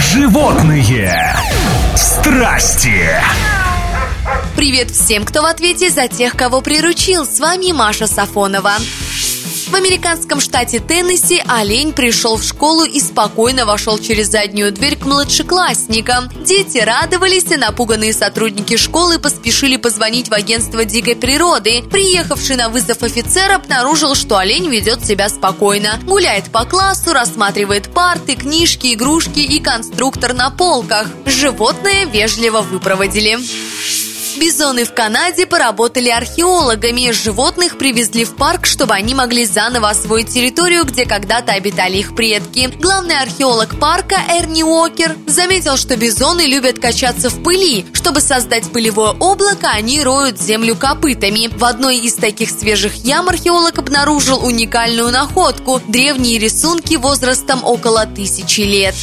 Животные страсти. Привет всем, кто в ответе за тех, кого приручил. С вами Маша Сафонова. В американском штате Теннесси олень пришел в школу и спокойно вошел через заднюю дверь к младшеклассникам. Дети радовались, и напуганные сотрудники школы поспешили позвонить в агентство дикой природы. Приехавший на вызов офицер обнаружил, что олень ведет себя спокойно. Гуляет по классу, рассматривает парты, книжки, игрушки и конструктор на полках. Животное вежливо выпроводили. Бизоны в Канаде поработали археологами. Животных привезли в парк, чтобы они могли заново освоить территорию, где когда-то обитали их предки. Главный археолог парка Эрни Уокер заметил, что бизоны любят качаться в пыли. Чтобы создать пылевое облако, они роют землю копытами. В одной из таких свежих ям археолог обнаружил уникальную находку – древние рисунки возрастом около тысячи лет.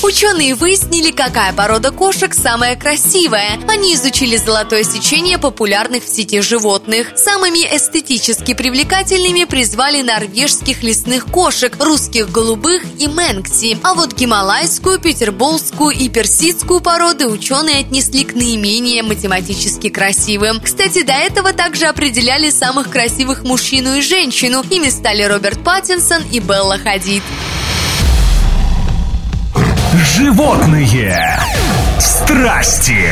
Ученые выяснили, какая порода кошек самая красивая. Они изучили золотое сечение популярных в сети животных. Самыми эстетически привлекательными призвали норвежских лесных кошек, русских голубых и менгти. А вот гималайскую, петербургскую и персидскую породы ученые отнесли к наименее математически красивым. Кстати, до этого также определяли самых красивых мужчину и женщину. Ими стали Роберт Паттинсон и Белла Хадид. Животные страсти.